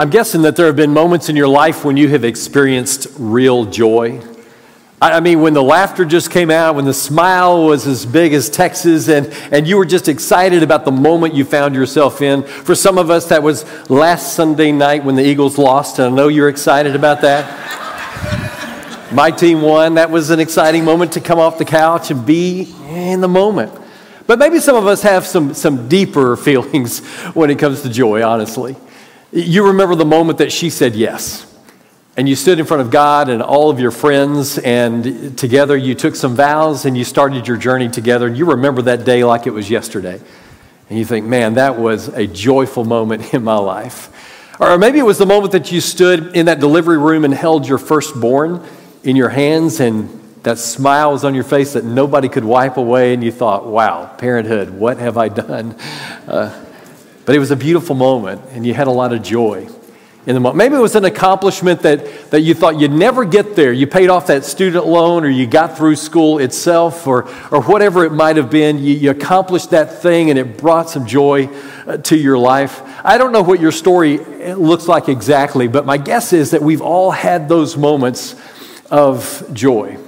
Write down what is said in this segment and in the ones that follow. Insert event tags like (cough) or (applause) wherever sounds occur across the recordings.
I'm guessing that there have been moments in your life when you have experienced real joy. I mean, when the laughter just came out, when the smile was as big as Texas, and, and you were just excited about the moment you found yourself in. For some of us, that was last Sunday night when the Eagles lost, and I know you're excited about that. (laughs) My team won. That was an exciting moment to come off the couch and be in the moment. But maybe some of us have some, some deeper (laughs) feelings when it comes to joy, honestly. You remember the moment that she said yes and you stood in front of God and all of your friends, and together you took some vows and you started your journey together. And you remember that day like it was yesterday. And you think, man, that was a joyful moment (laughs) in my life. Or maybe it was the moment that you stood in that delivery room and held your firstborn in your hands, and that smile was on your face that nobody could wipe away, and you thought, wow, parenthood, what have I done? Uh, but it was a beautiful moment, and you had a lot of joy in the moment. Maybe it was an accomplishment that, that you thought you'd never get there. You paid off that student loan or you got through school itself or, or whatever it might have been. You, you accomplished that thing and it brought some joy uh, to your life. I don't know what your story looks like exactly, but my guess is that we've all had those moments of joy.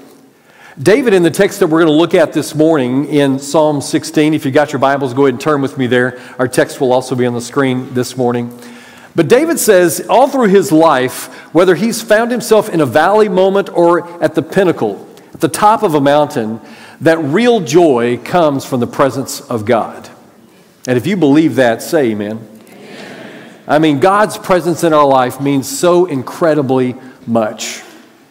David, in the text that we're going to look at this morning in Psalm 16, if you got your Bibles, go ahead and turn with me there. Our text will also be on the screen this morning. But David says, all through his life, whether he's found himself in a valley moment or at the pinnacle, at the top of a mountain, that real joy comes from the presence of God. And if you believe that, say amen. amen. I mean, God's presence in our life means so incredibly much.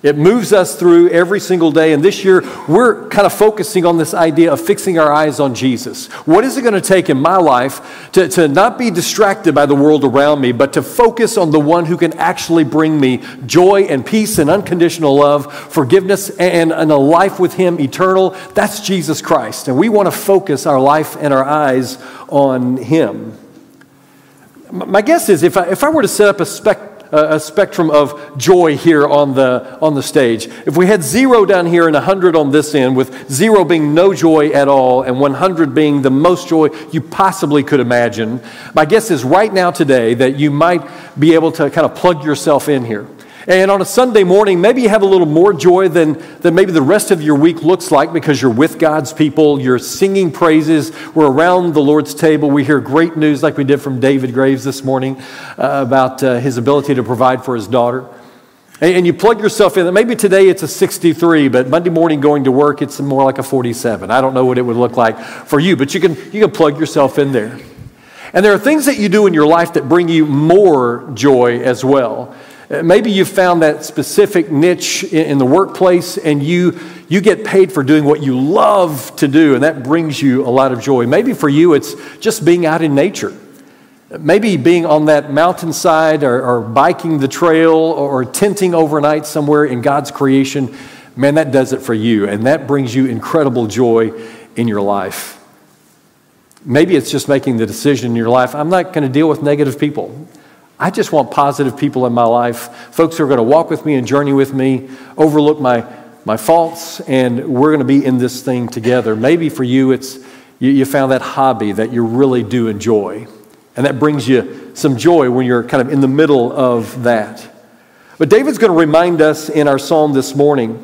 It moves us through every single day. And this year, we're kind of focusing on this idea of fixing our eyes on Jesus. What is it going to take in my life to, to not be distracted by the world around me, but to focus on the one who can actually bring me joy and peace and unconditional love, forgiveness, and, and a life with Him eternal? That's Jesus Christ. And we want to focus our life and our eyes on Him. My guess is if I, if I were to set up a spec a, spectrum of joy here on the, on the stage. If we had zero down here and 100 on this end, with zero being no joy at all and 100 being the most joy you possibly could imagine, my guess is right now today that you might be able to kind of plug yourself in here. And on a Sunday morning, maybe you have a little more joy than, than maybe the rest of your week looks like because you're with God's people, you're singing praises, we're around the Lord's table. We hear great news, like we did from David Graves this morning, uh, about uh, his ability to provide for his daughter. And, and you plug yourself in. Maybe today it's a 63, but Monday morning going to work, it's more like a 47. I don't know what it would look like for you, but you can, you can plug yourself in there. And there are things that you do in your life that bring you more joy as well. Uh, maybe you found that specific niche in the workplace and you, you get paid for doing what you love to do, and that brings you a lot of joy. Maybe for you, it's just being out in nature. Maybe being on that mountainside or, or biking the trail or, or tenting overnight somewhere in God's creation. Man, that does it for you, and that brings you incredible joy in your life. Maybe it's just making the decision in your life I'm not going to deal with negative people. I just want positive people in my life, folks who are going to walk with me and journey with me, overlook my, my faults, and we're going to be in this thing together. Maybe for you, it's you, you found that hobby that you really do enjoy, and that brings you some joy when you're kind of in the middle of that. But David's going to remind us in our psalm this morning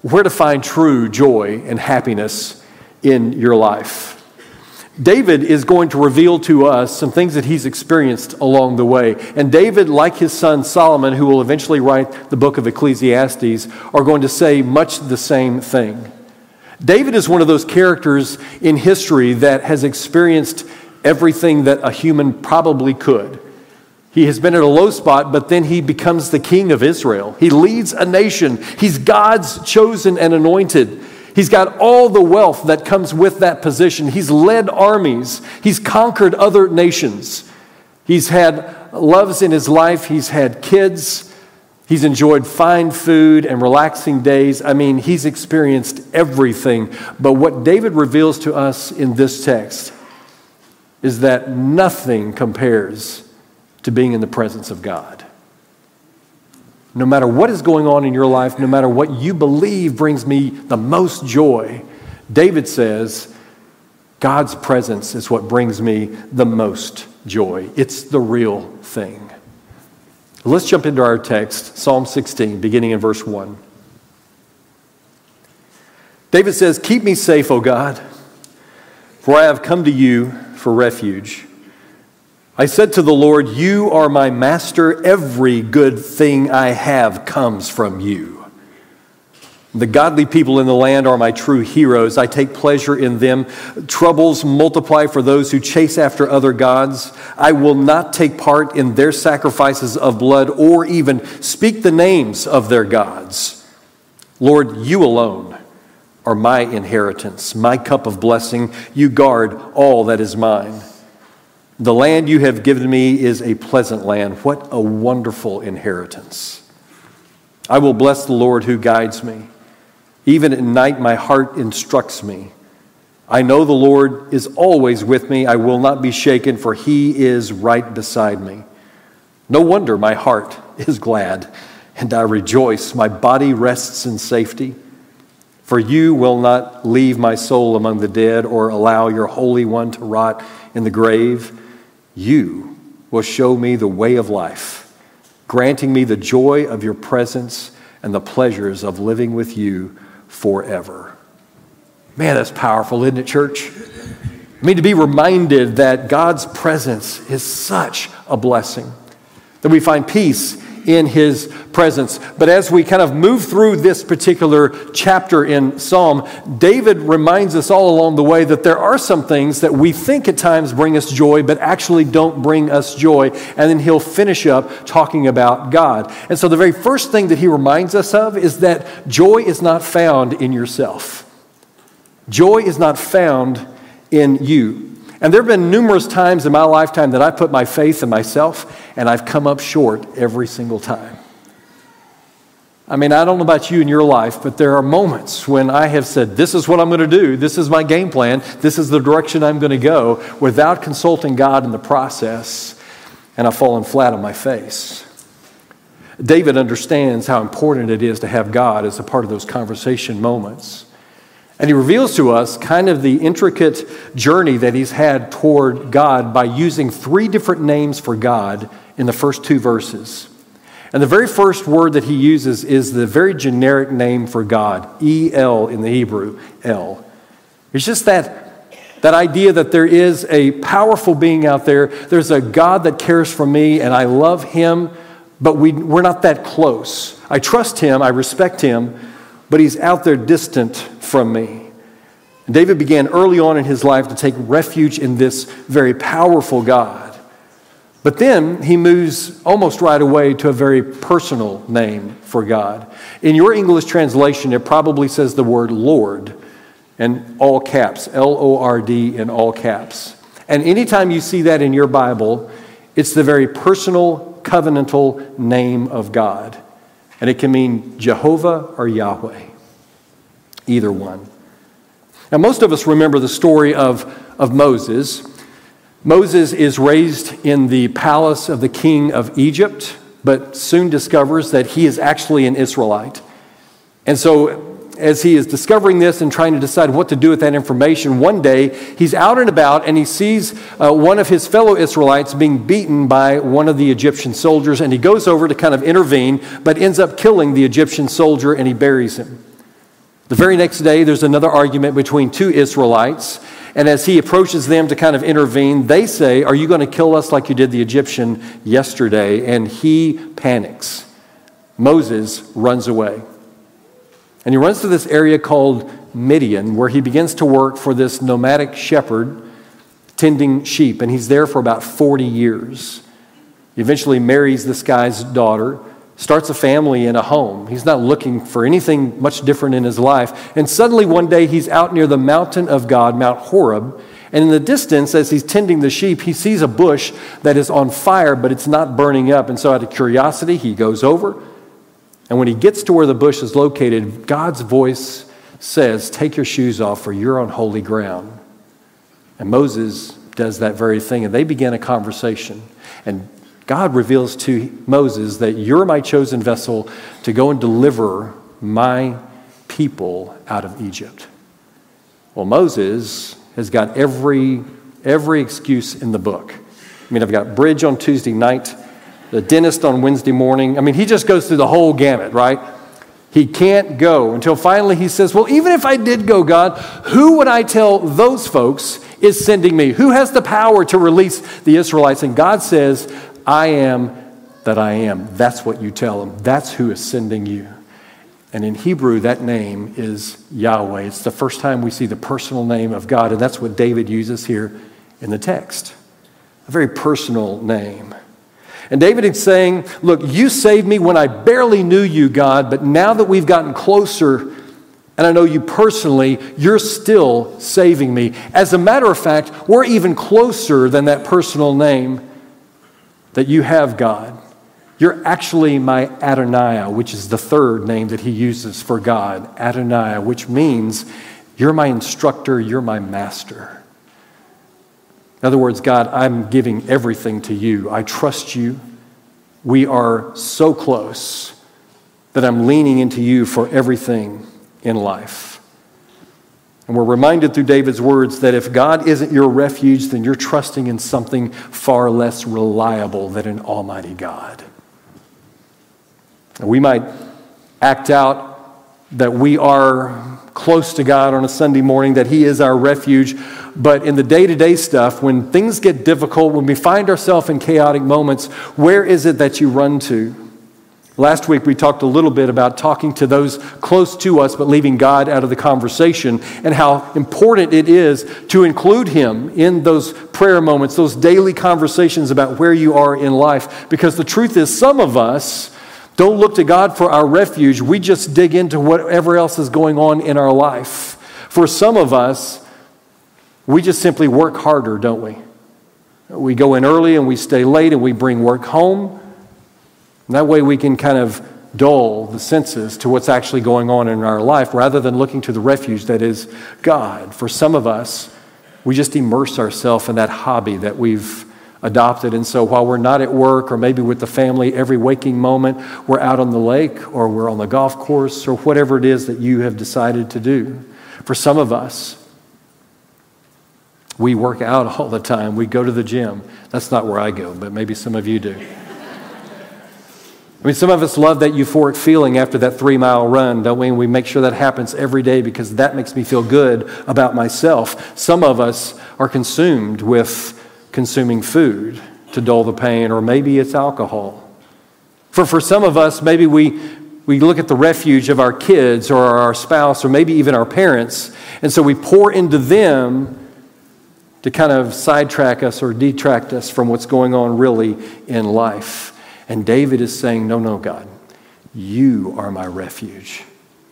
where to find true joy and happiness in your life. David is going to reveal to us some things that he's experienced along the way. And David, like his son Solomon, who will eventually write the book of Ecclesiastes, are going to say much the same thing. David is one of those characters in history that has experienced everything that a human probably could. He has been at a low spot, but then he becomes the king of Israel. He leads a nation. He's God's chosen and anointed. He's got all the wealth that comes with that position. He's led armies, he's conquered other nations. He's had loves in his life, he's had kids, he's enjoyed fine food and relaxing days. I mean, he's experienced everything. But what David reveals to us in this text is that nothing compares to being in the presence of God no matter what is going on in your life, no matter what you believe brings me the most joy, David says, God's presence is what brings me the most joy. It's the real thing. Let's jump into our text, Psalm 16, beginning in verse 1. David says, Keep me safe, O God, for I have come to you for refuge. I said to the Lord, You are my master. Every good thing I have comes from you. The godly people in the land are my true heroes. I take pleasure in them. Troubles multiply for those who chase after other gods. I will not take part in their sacrifices of blood or even speak the names of their gods. Lord, you alone are my inheritance, my cup of blessing. You guard all that is mine. The land you have given me is a pleasant land. What a wonderful inheritance. I will bless the Lord who guides me. Even at night, my heart instructs me. I know the Lord is always with me. I will not be shaken, for he is right beside me. No wonder my heart (laughs) is glad, and I rejoice. My body rests in safety. For you will not leave my soul among the dead or allow your Holy One to rot in the grave. You will show me the way of life, granting me the joy of your presence and the pleasures of living with you forever. Man, that's powerful, isn't it, church? I mean, to be reminded that God's presence is such a blessing, that we find peace in his presence. But as we kind of move through this particular chapter in Psalm, David reminds us all along the way that there are some things that we think at times bring us joy, but actually don't bring us joy. And then he'll finish up talking about God. And so the very first thing that he reminds us of is that joy is not found in yourself. Joy is not found in you. And there have been numerous times in my lifetime that I put my faith in myself, and I've come up short every single time. I mean, I don't know about you in your life, but there are moments when I have said, This is what I'm going to do. This is my game plan. This is the direction I'm going to go without consulting God in the process, and I've fallen flat on my face. David understands how important it is to have God as a part of those conversation moments. And he reveals to us kind of the intricate journey that he's had toward God by using three different names for God in the first two verses. And the very first word that he uses is the very generic name for God, E L in the Hebrew, El. It's just that, that idea that there is a powerful being out there. There's a God that cares for me, and I love him, but we, we're not that close. I trust him, I respect him, but he's out there distant from me. David began early on in his life to take refuge in this very powerful God. But then he moves almost right away to a very personal name for God. In your English translation, it probably says the word Lord in all caps, L O R D in all caps. And anytime you see that in your Bible, it's the very personal, covenantal name of God. And it can mean Jehovah or Yahweh, either one. Now, most of us remember the story of, of Moses. Moses is raised in the palace of the king of Egypt, but soon discovers that he is actually an Israelite. And so as he is discovering this and trying to decide what to do with that information, one day he's out and about and he sees uh, one of his fellow Israelites being beaten by one of the Egyptian soldiers, and he goes over to kind of intervene, but ends up killing the Egyptian soldier and he buries him. The very next day, there's another argument between two Israelites, and as he approaches them to kind of intervene, they say, Are you going to kill us like you did the Egyptian yesterday? And he panics. Moses runs away. And he runs to this area called Midian, where he begins to work for this nomadic shepherd tending sheep. And he's there for about 40 years. He eventually marries this guy's daughter, starts a family in a home. He's not looking for anything much different in his life. And suddenly one day he's out near the mountain of God, Mount Horeb. And in the distance, as he's tending the sheep, he sees a bush that is on fire, but it's not burning up. And so, out of curiosity, he goes over and when he gets to where the bush is located, God's voice says, Take your shoes off, for you're on holy ground. And Moses does that very thing, and they begin a conversation. And God reveals to Moses that you're my chosen vessel to go and deliver my people out of Egypt. Well, Moses has got every, every excuse in the book. I mean, I've got bridge on Tuesday night. The dentist on Wednesday morning. I mean, he just goes through the whole gamut, right? He can't go until finally he says, Well, even if I did go, God, who would I tell those folks is sending me? Who has the power to release the Israelites? And God says, I am that I am. That's what you tell them. That's who is sending you. And in Hebrew, that name is Yahweh. It's the first time we see the personal name of God, and that's what David uses here in the text. A very personal name. And David is saying, Look, you saved me when I barely knew you, God, but now that we've gotten closer and I know you personally, you're still saving me. As a matter of fact, we're even closer than that personal name that you have, God. You're actually my Adonai, which is the third name that he uses for God, Adonai, which means you're my instructor, you're my master. In other words, God, I'm giving everything to you. I trust you. We are so close that I'm leaning into you for everything in life. And we're reminded through David's words that if God isn't your refuge, then you're trusting in something far less reliable than an almighty God. And we might act out that we are close to God on a Sunday morning, that He is our refuge. But in the day to day stuff, when things get difficult, when we find ourselves in chaotic moments, where is it that you run to? Last week, we talked a little bit about talking to those close to us, but leaving God out of the conversation, and how important it is to include Him in those prayer moments, those daily conversations about where you are in life. Because the truth is, some of us don't look to God for our refuge, we just dig into whatever else is going on in our life. For some of us, we just simply work harder, don't we? We go in early and we stay late and we bring work home. And that way we can kind of dull the senses to what's actually going on in our life rather than looking to the refuge that is God. For some of us, we just immerse ourselves in that hobby that we've adopted. And so while we're not at work or maybe with the family every waking moment, we're out on the lake or we're on the golf course or whatever it is that you have decided to do. For some of us, we work out (laughs) all the time. We go to the gym. That's not where I go, but maybe some of you do. I mean, some of us love that euphoric feeling after that three mile run, don't we? And we make sure that happens every day because that makes me feel good about myself. Some of us are consumed with consuming food to dull the pain, or maybe it's alcohol. For, for some of us, maybe we, we look at the refuge of our kids or our spouse or maybe even our parents, and so we pour into them to kind of sidetrack us or detract us from what's going on really in life. And David is saying, No, no, God, you are my refuge.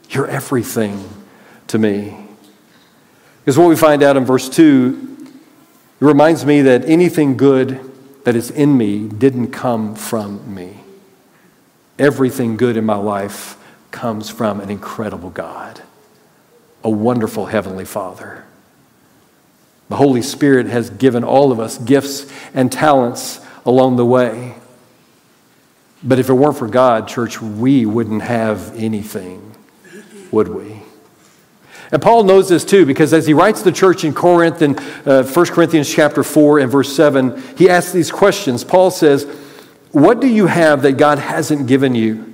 You're everything to me. Because what we find out in verse 2, it reminds me that anything good that is in me didn't come from me. Everything good in my life comes from an incredible God, a wonderful Heavenly Father. The Holy Spirit has given all of us gifts and talents along the way. But if it weren't for God, church, we wouldn't have anything, would we? And Paul knows this too because as he writes the church in Corinth in uh, 1 Corinthians chapter 4 and verse 7, he asks these questions. Paul says, What do you have that God hasn't given you?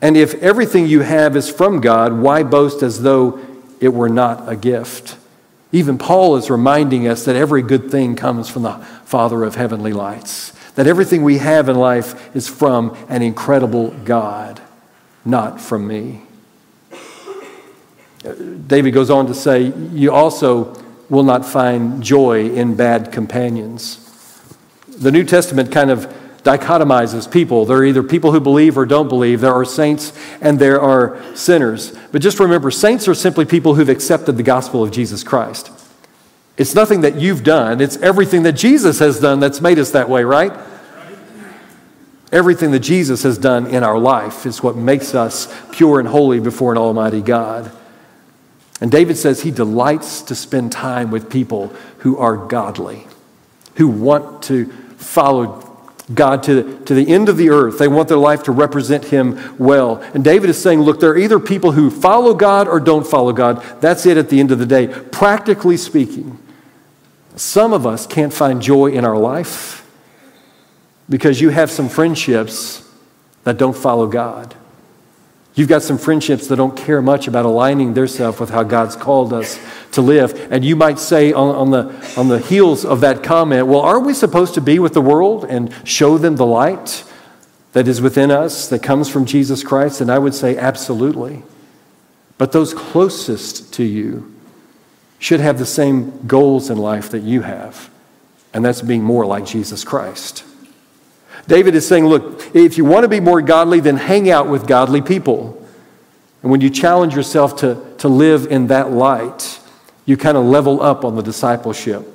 And if everything you have is from God, why boast as though it were not a gift? Even Paul is reminding us that every good thing comes from the Father of heavenly lights that everything we have in life is from an incredible God, not from me. David goes on to say, You also will not find joy in bad companions. The New Testament kind of dichotomizes people. There are either people who believe or don't believe. There are saints and there are sinners. But just remember, saints are simply people who've accepted the gospel of Jesus Christ. It's nothing that you've done, it's everything that Jesus has done that's made us that way, right? Everything that Jesus has done in our life is what makes us pure and holy before an almighty God. And David says he delights to spend time with people who are godly, who want to follow God to, to the end of the earth. They want their life to represent Him well. And David is saying, look, there are either people who follow God or don't follow God. That's it at the end of the day. Practically speaking, some of us can't find joy in our life because you have some friendships that don't follow God. You've got some friendships that don't care much about aligning themselves with how God's called us to live. And you might say on, on, the, on the heels of that comment, well, aren't we supposed to be with the world and show them the light that is within us that comes from Jesus Christ? And I would say, absolutely. But those closest to you should have the same goals in life that you have, and that's being more like Jesus Christ. David is saying, look, if you want to be more godly, then hang out with godly people. And when you challenge yourself to, to live in that light, you kind of level up on the discipleship,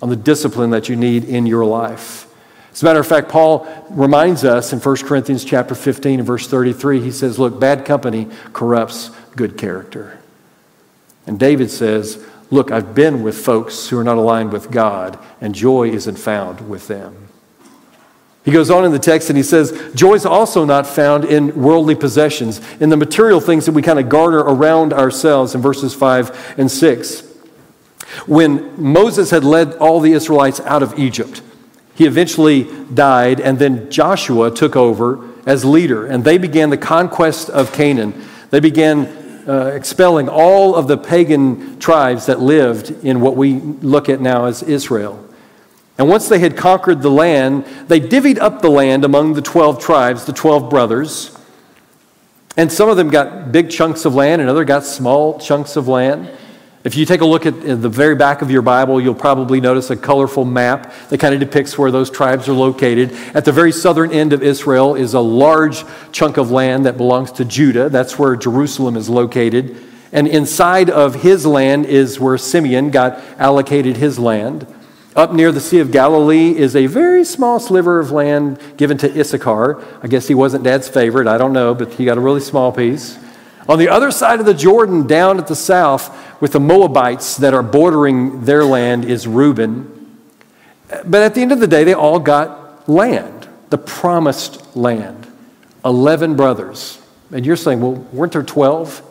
on the discipline that you need in your life. As a matter of fact, Paul reminds us in 1 Corinthians chapter 15 and verse 33, he says, Look, bad company corrupts good character. And David says, Look, I've been with folks who are not aligned with God, and joy isn't found with them. He goes on in the text and he says, Joy is also not found in worldly possessions, in the material things that we kind of garner around ourselves in verses 5 and 6. When Moses had led all the Israelites out of Egypt, he eventually died, and then Joshua took over as leader, and they began the conquest of Canaan. They began uh, expelling all of the pagan tribes that lived in what we look at now as Israel. And once they had conquered the land, they divvied up the land among the 12 tribes, the 12 brothers. And some of them got big chunks of land, and others got small chunks of land. If you take a look at the very back of your Bible, you'll probably notice a colorful map that kind of depicts where those tribes are located. At the very southern end of Israel is a large chunk of land that belongs to Judah. That's where Jerusalem is located. And inside of his land is where Simeon got allocated his land. Up near the Sea of Galilee is a very small sliver of land given to Issachar. I guess he wasn't dad's favorite, I don't know, but he got a really small piece. On the other side of the Jordan, down at the south, with the Moabites that are bordering their land, is Reuben. But at the end of the day, they all got land, the promised land. 11 brothers. And you're saying, well, weren't there 12?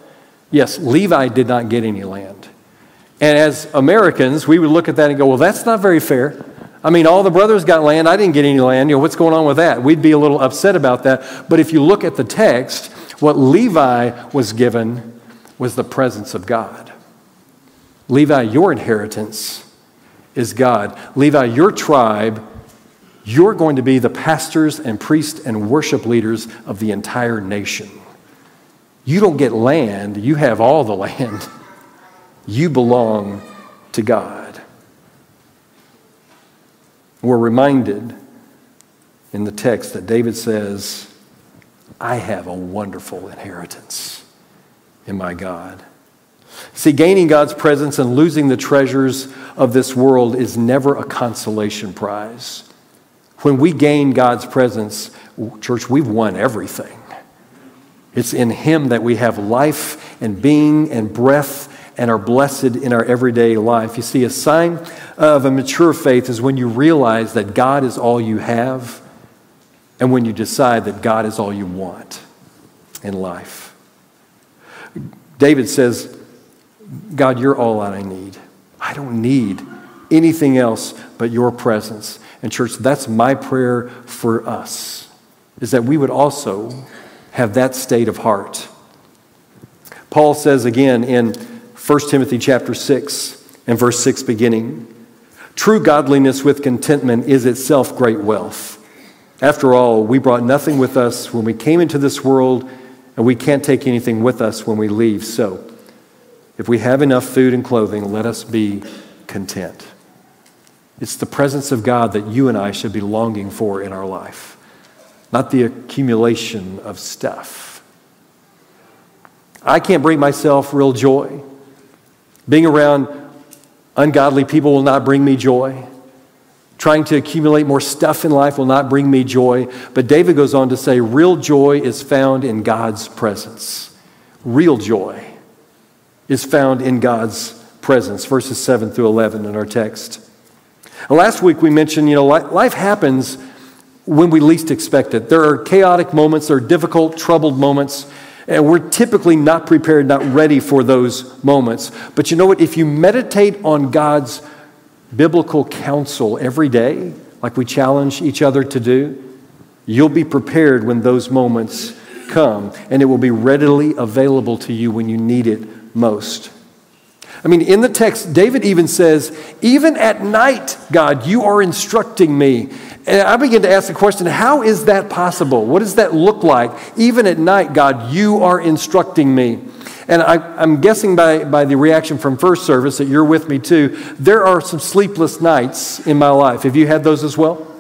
Yes, Levi did not get any land. And as Americans, we would look at that and go, well, that's not very fair. I mean, all the brothers got land. I didn't get any land. You know, what's going on with that? We'd be a little upset about that. But if you look at the text, what Levi was given was the presence of God. Levi, your inheritance is God. Levi, your tribe, you're going to be the pastors and priests and worship leaders of the entire nation. You don't get land, you have all the (laughs) land. You belong to God. We're reminded in the text that David says, I have a wonderful inheritance in my God. See, gaining God's presence and losing the treasures of this world is never a consolation prize. When we gain God's presence, church, we've won everything. It's in Him that we have life and being and breath and are blessed in our everyday life. You see, a sign of a mature faith is when you realize that God is all you have and when you decide that God is all you want in life. David says, God, you're all that I need. I don't need anything else but your presence. And, church, that's my prayer for us, is that we would also have that state of heart. Paul says again in 1 Timothy chapter 6 and verse 6 beginning. True godliness with contentment is itself great wealth. After all, we brought nothing with us when we came into this world, and we can't take anything with us when we leave. So, if we have enough food and clothing, let us be content. It's the presence of God that you and I should be longing for in our life, not the accumulation of stuff. I can't bring myself real joy. Being around ungodly people will not bring me joy. Trying to accumulate more stuff in life will not bring me joy. But David goes on to say, real joy is found in God's presence. Real joy is found in God's presence. Verses 7 through 11 in our text. Last week we mentioned, you know, life happens when we least expect it. There are chaotic moments, there are difficult, troubled moments. And we're typically not prepared, not ready for those moments. But you know what? If you meditate on God's biblical counsel every day, like we challenge each other to do, You'll be prepared when those moments come, and it will be readily available to you when you need it most. I mean, in the text, David even says, Even at night, God, you are instructing me. And I begin to ask the question how is that possible? What does that look like? Even at night, God, you are instructing me. And I, am guessing by, by the reaction from first service that you're with me too. There are some sleepless nights in my life. Have you had those as well?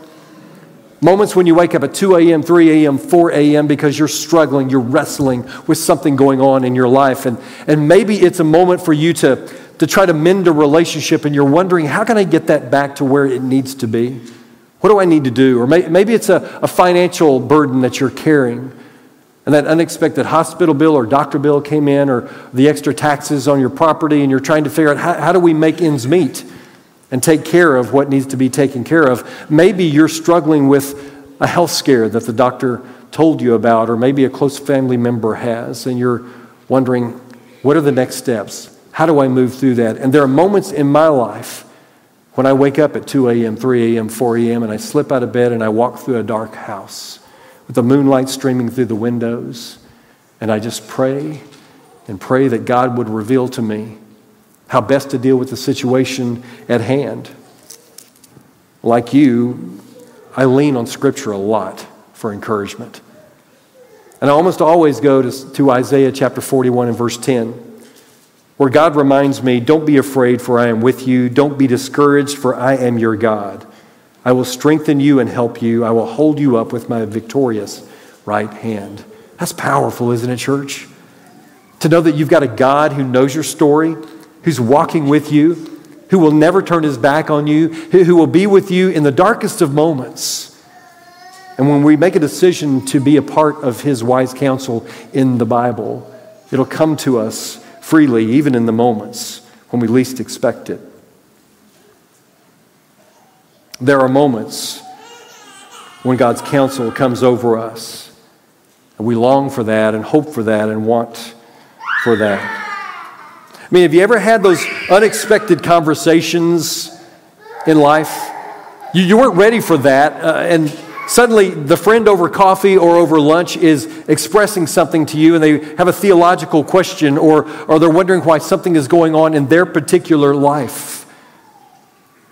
Moments when you wake up at 2 a.m., 3 a.m., 4 a.m. because you're struggling, you're wrestling with something going on in your life. And, and maybe it's a moment for you to, to try to mend a relationship and you're wondering, how can I get that back to where it needs to be? What do I need to do? Or may, maybe it's a, a financial burden that you're carrying and that unexpected hospital bill or doctor bill came in or the extra taxes on your property and you're trying to figure out how, how do we make ends meet and take care of what needs to be taken care of. Maybe you're struggling with a health scare that the doctor told you about or maybe a close family member has and you're wondering what are the next steps? How do I move through that? And there are moments in my life when I wake up at 2 a.m., 3 a.m., 4 a.m., and I slip out of bed and I walk through a dark house with the moonlight streaming through the windows. And I just pray and pray that God would reveal to me how best to deal with the situation at hand. Like you, I lean on Scripture a lot for encouragement. And I almost always go to, to Isaiah chapter 41 and verse 10, where God reminds me, Don't be afraid, for I am with you. Don't be discouraged, for I am your God. I will strengthen you and help you. I will hold you up with my victorious right hand. That's powerful, isn't it, church? To know that you've got a God who knows your story, who's walking with you, who will never turn his back on you, who will be with you in the darkest of moments. And when we make a decision to be a part of his wise counsel in the Bible, it'll come to us freely, even in the moments when we least expect it. There are moments when God's counsel comes over us, and we long for that and hope for that and want for that. I mean, have you ever had those unexpected conversations in life? You, you weren't ready for that, uh, and suddenly the friend over coffee or over lunch is expressing something to you, and they have a theological question, or, or they're wondering why something is going on in their particular life.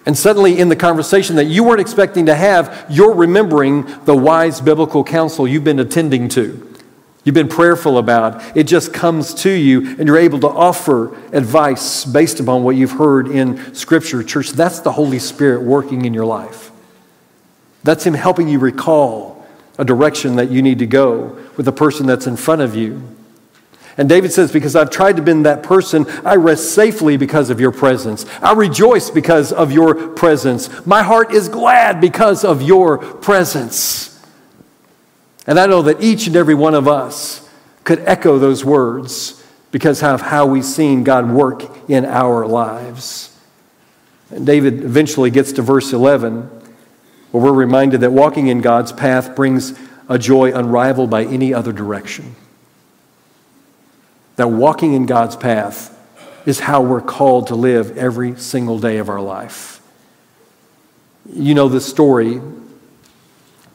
And suddenly, in the conversation that you weren't expecting to have, you're remembering the wise biblical counsel you've been attending to. You've been prayerful about. It just comes to you, and you're able to offer advice based upon what you've heard in Scripture. Church, that's the Holy Spirit working in your life. That's Him helping you recall a direction that you need to go with the person that's in front of you. And David says, Because I've tried to be that person, I rest safely because of your presence. I rejoice because of your presence. My heart is glad because of your presence. And I know that each and every one of us could echo those words because of how we've seen God work in our lives. And David eventually gets to verse 11, where we're reminded that walking in God's path brings a joy unrivaled by any other direction that walking in God's path is how we're called to live every single day of our life. You know the story,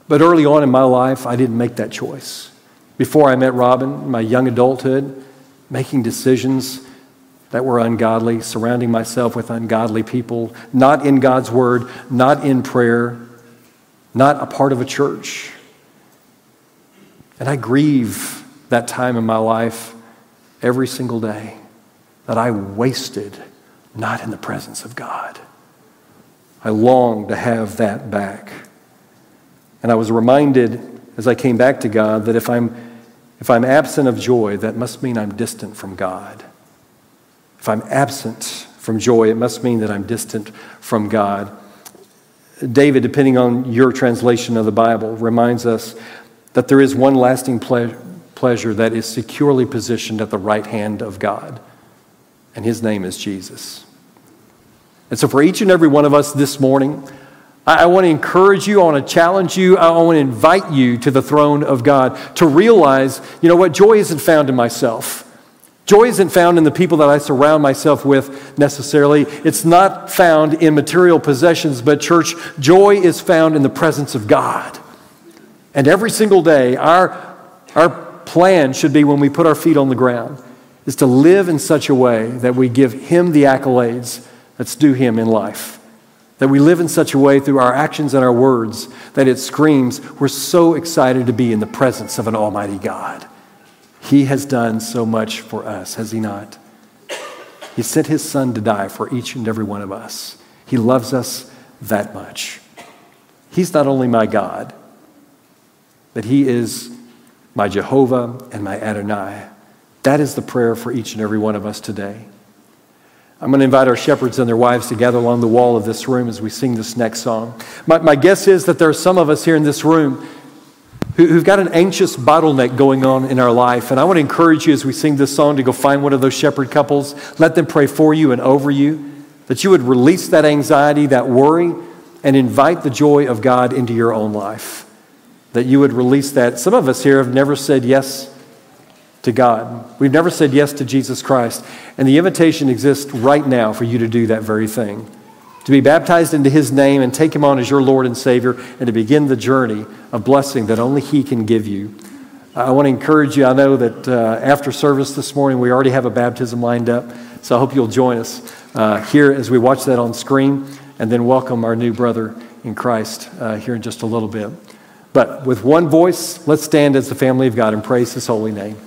but early on in my life, I didn't make that choice. Before I met Robin, my young adulthood, making decisions that were ungodly, surrounding myself with ungodly people, not in God's word, not in prayer, not a part of a church. And I grieve that time in my life every single day that I wasted not in the presence of God. I long to have that back. And I was reminded as I came back to God that if I'm, if I'm absent of joy, that must mean I'm distant from God. If I'm absent from joy, it must mean that I'm distant from God. David, depending on your translation of the Bible, reminds us that there is one lasting pleasure pleasure that is securely positioned at the right hand of God. And his name is Jesus. And so, for each and every one of us this morning, I, I want to encourage you, I want to challenge you, I want to invite you to the throne of God to realize, you know what, joy isn't found in myself. Joy isn't found in the people that I surround myself with necessarily. It's not found in material possessions, but church, joy is found in the presence of God. And every single day, our, our plan should be when we put our feet on the ground is to live in such a way that we give Him the accolades that's due Him in life. That we live in such a way through our actions and our words that it screams, we're so excited to be in the presence of an Almighty God. He has done so much for us, has He not? He sent His Son to die for each and every one of us. He loves us that much. He's not only my God, but He is my Jehovah and my Adonai. That is the prayer for each and every one of us today. I'm going to invite our shepherds and their wives to gather along the wall of this room as we sing this next song. My, my guess is that there are some of us here in this room who, who've got an anxious bottleneck going on in our life. And I want to encourage you as we sing this song to go find one of those shepherd couples, let them pray for you and over you, that you would release that anxiety, that worry, and invite the joy of God into your own life. That you would release that. Some of us here have never said yes to God. We've never said yes to Jesus Christ. And the invitation exists right now for you to do that very thing to be baptized into His name and take Him on as your Lord and Savior, and to begin the journey of blessing that only He can give you. I want to encourage you. I know that uh, after service this morning, we already have a baptism lined up. So I hope you'll join us uh, here as we watch that on screen and then welcome our new brother in Christ uh, here in just a little bit. But with one voice, let's stand as the family of God and praise His holy name.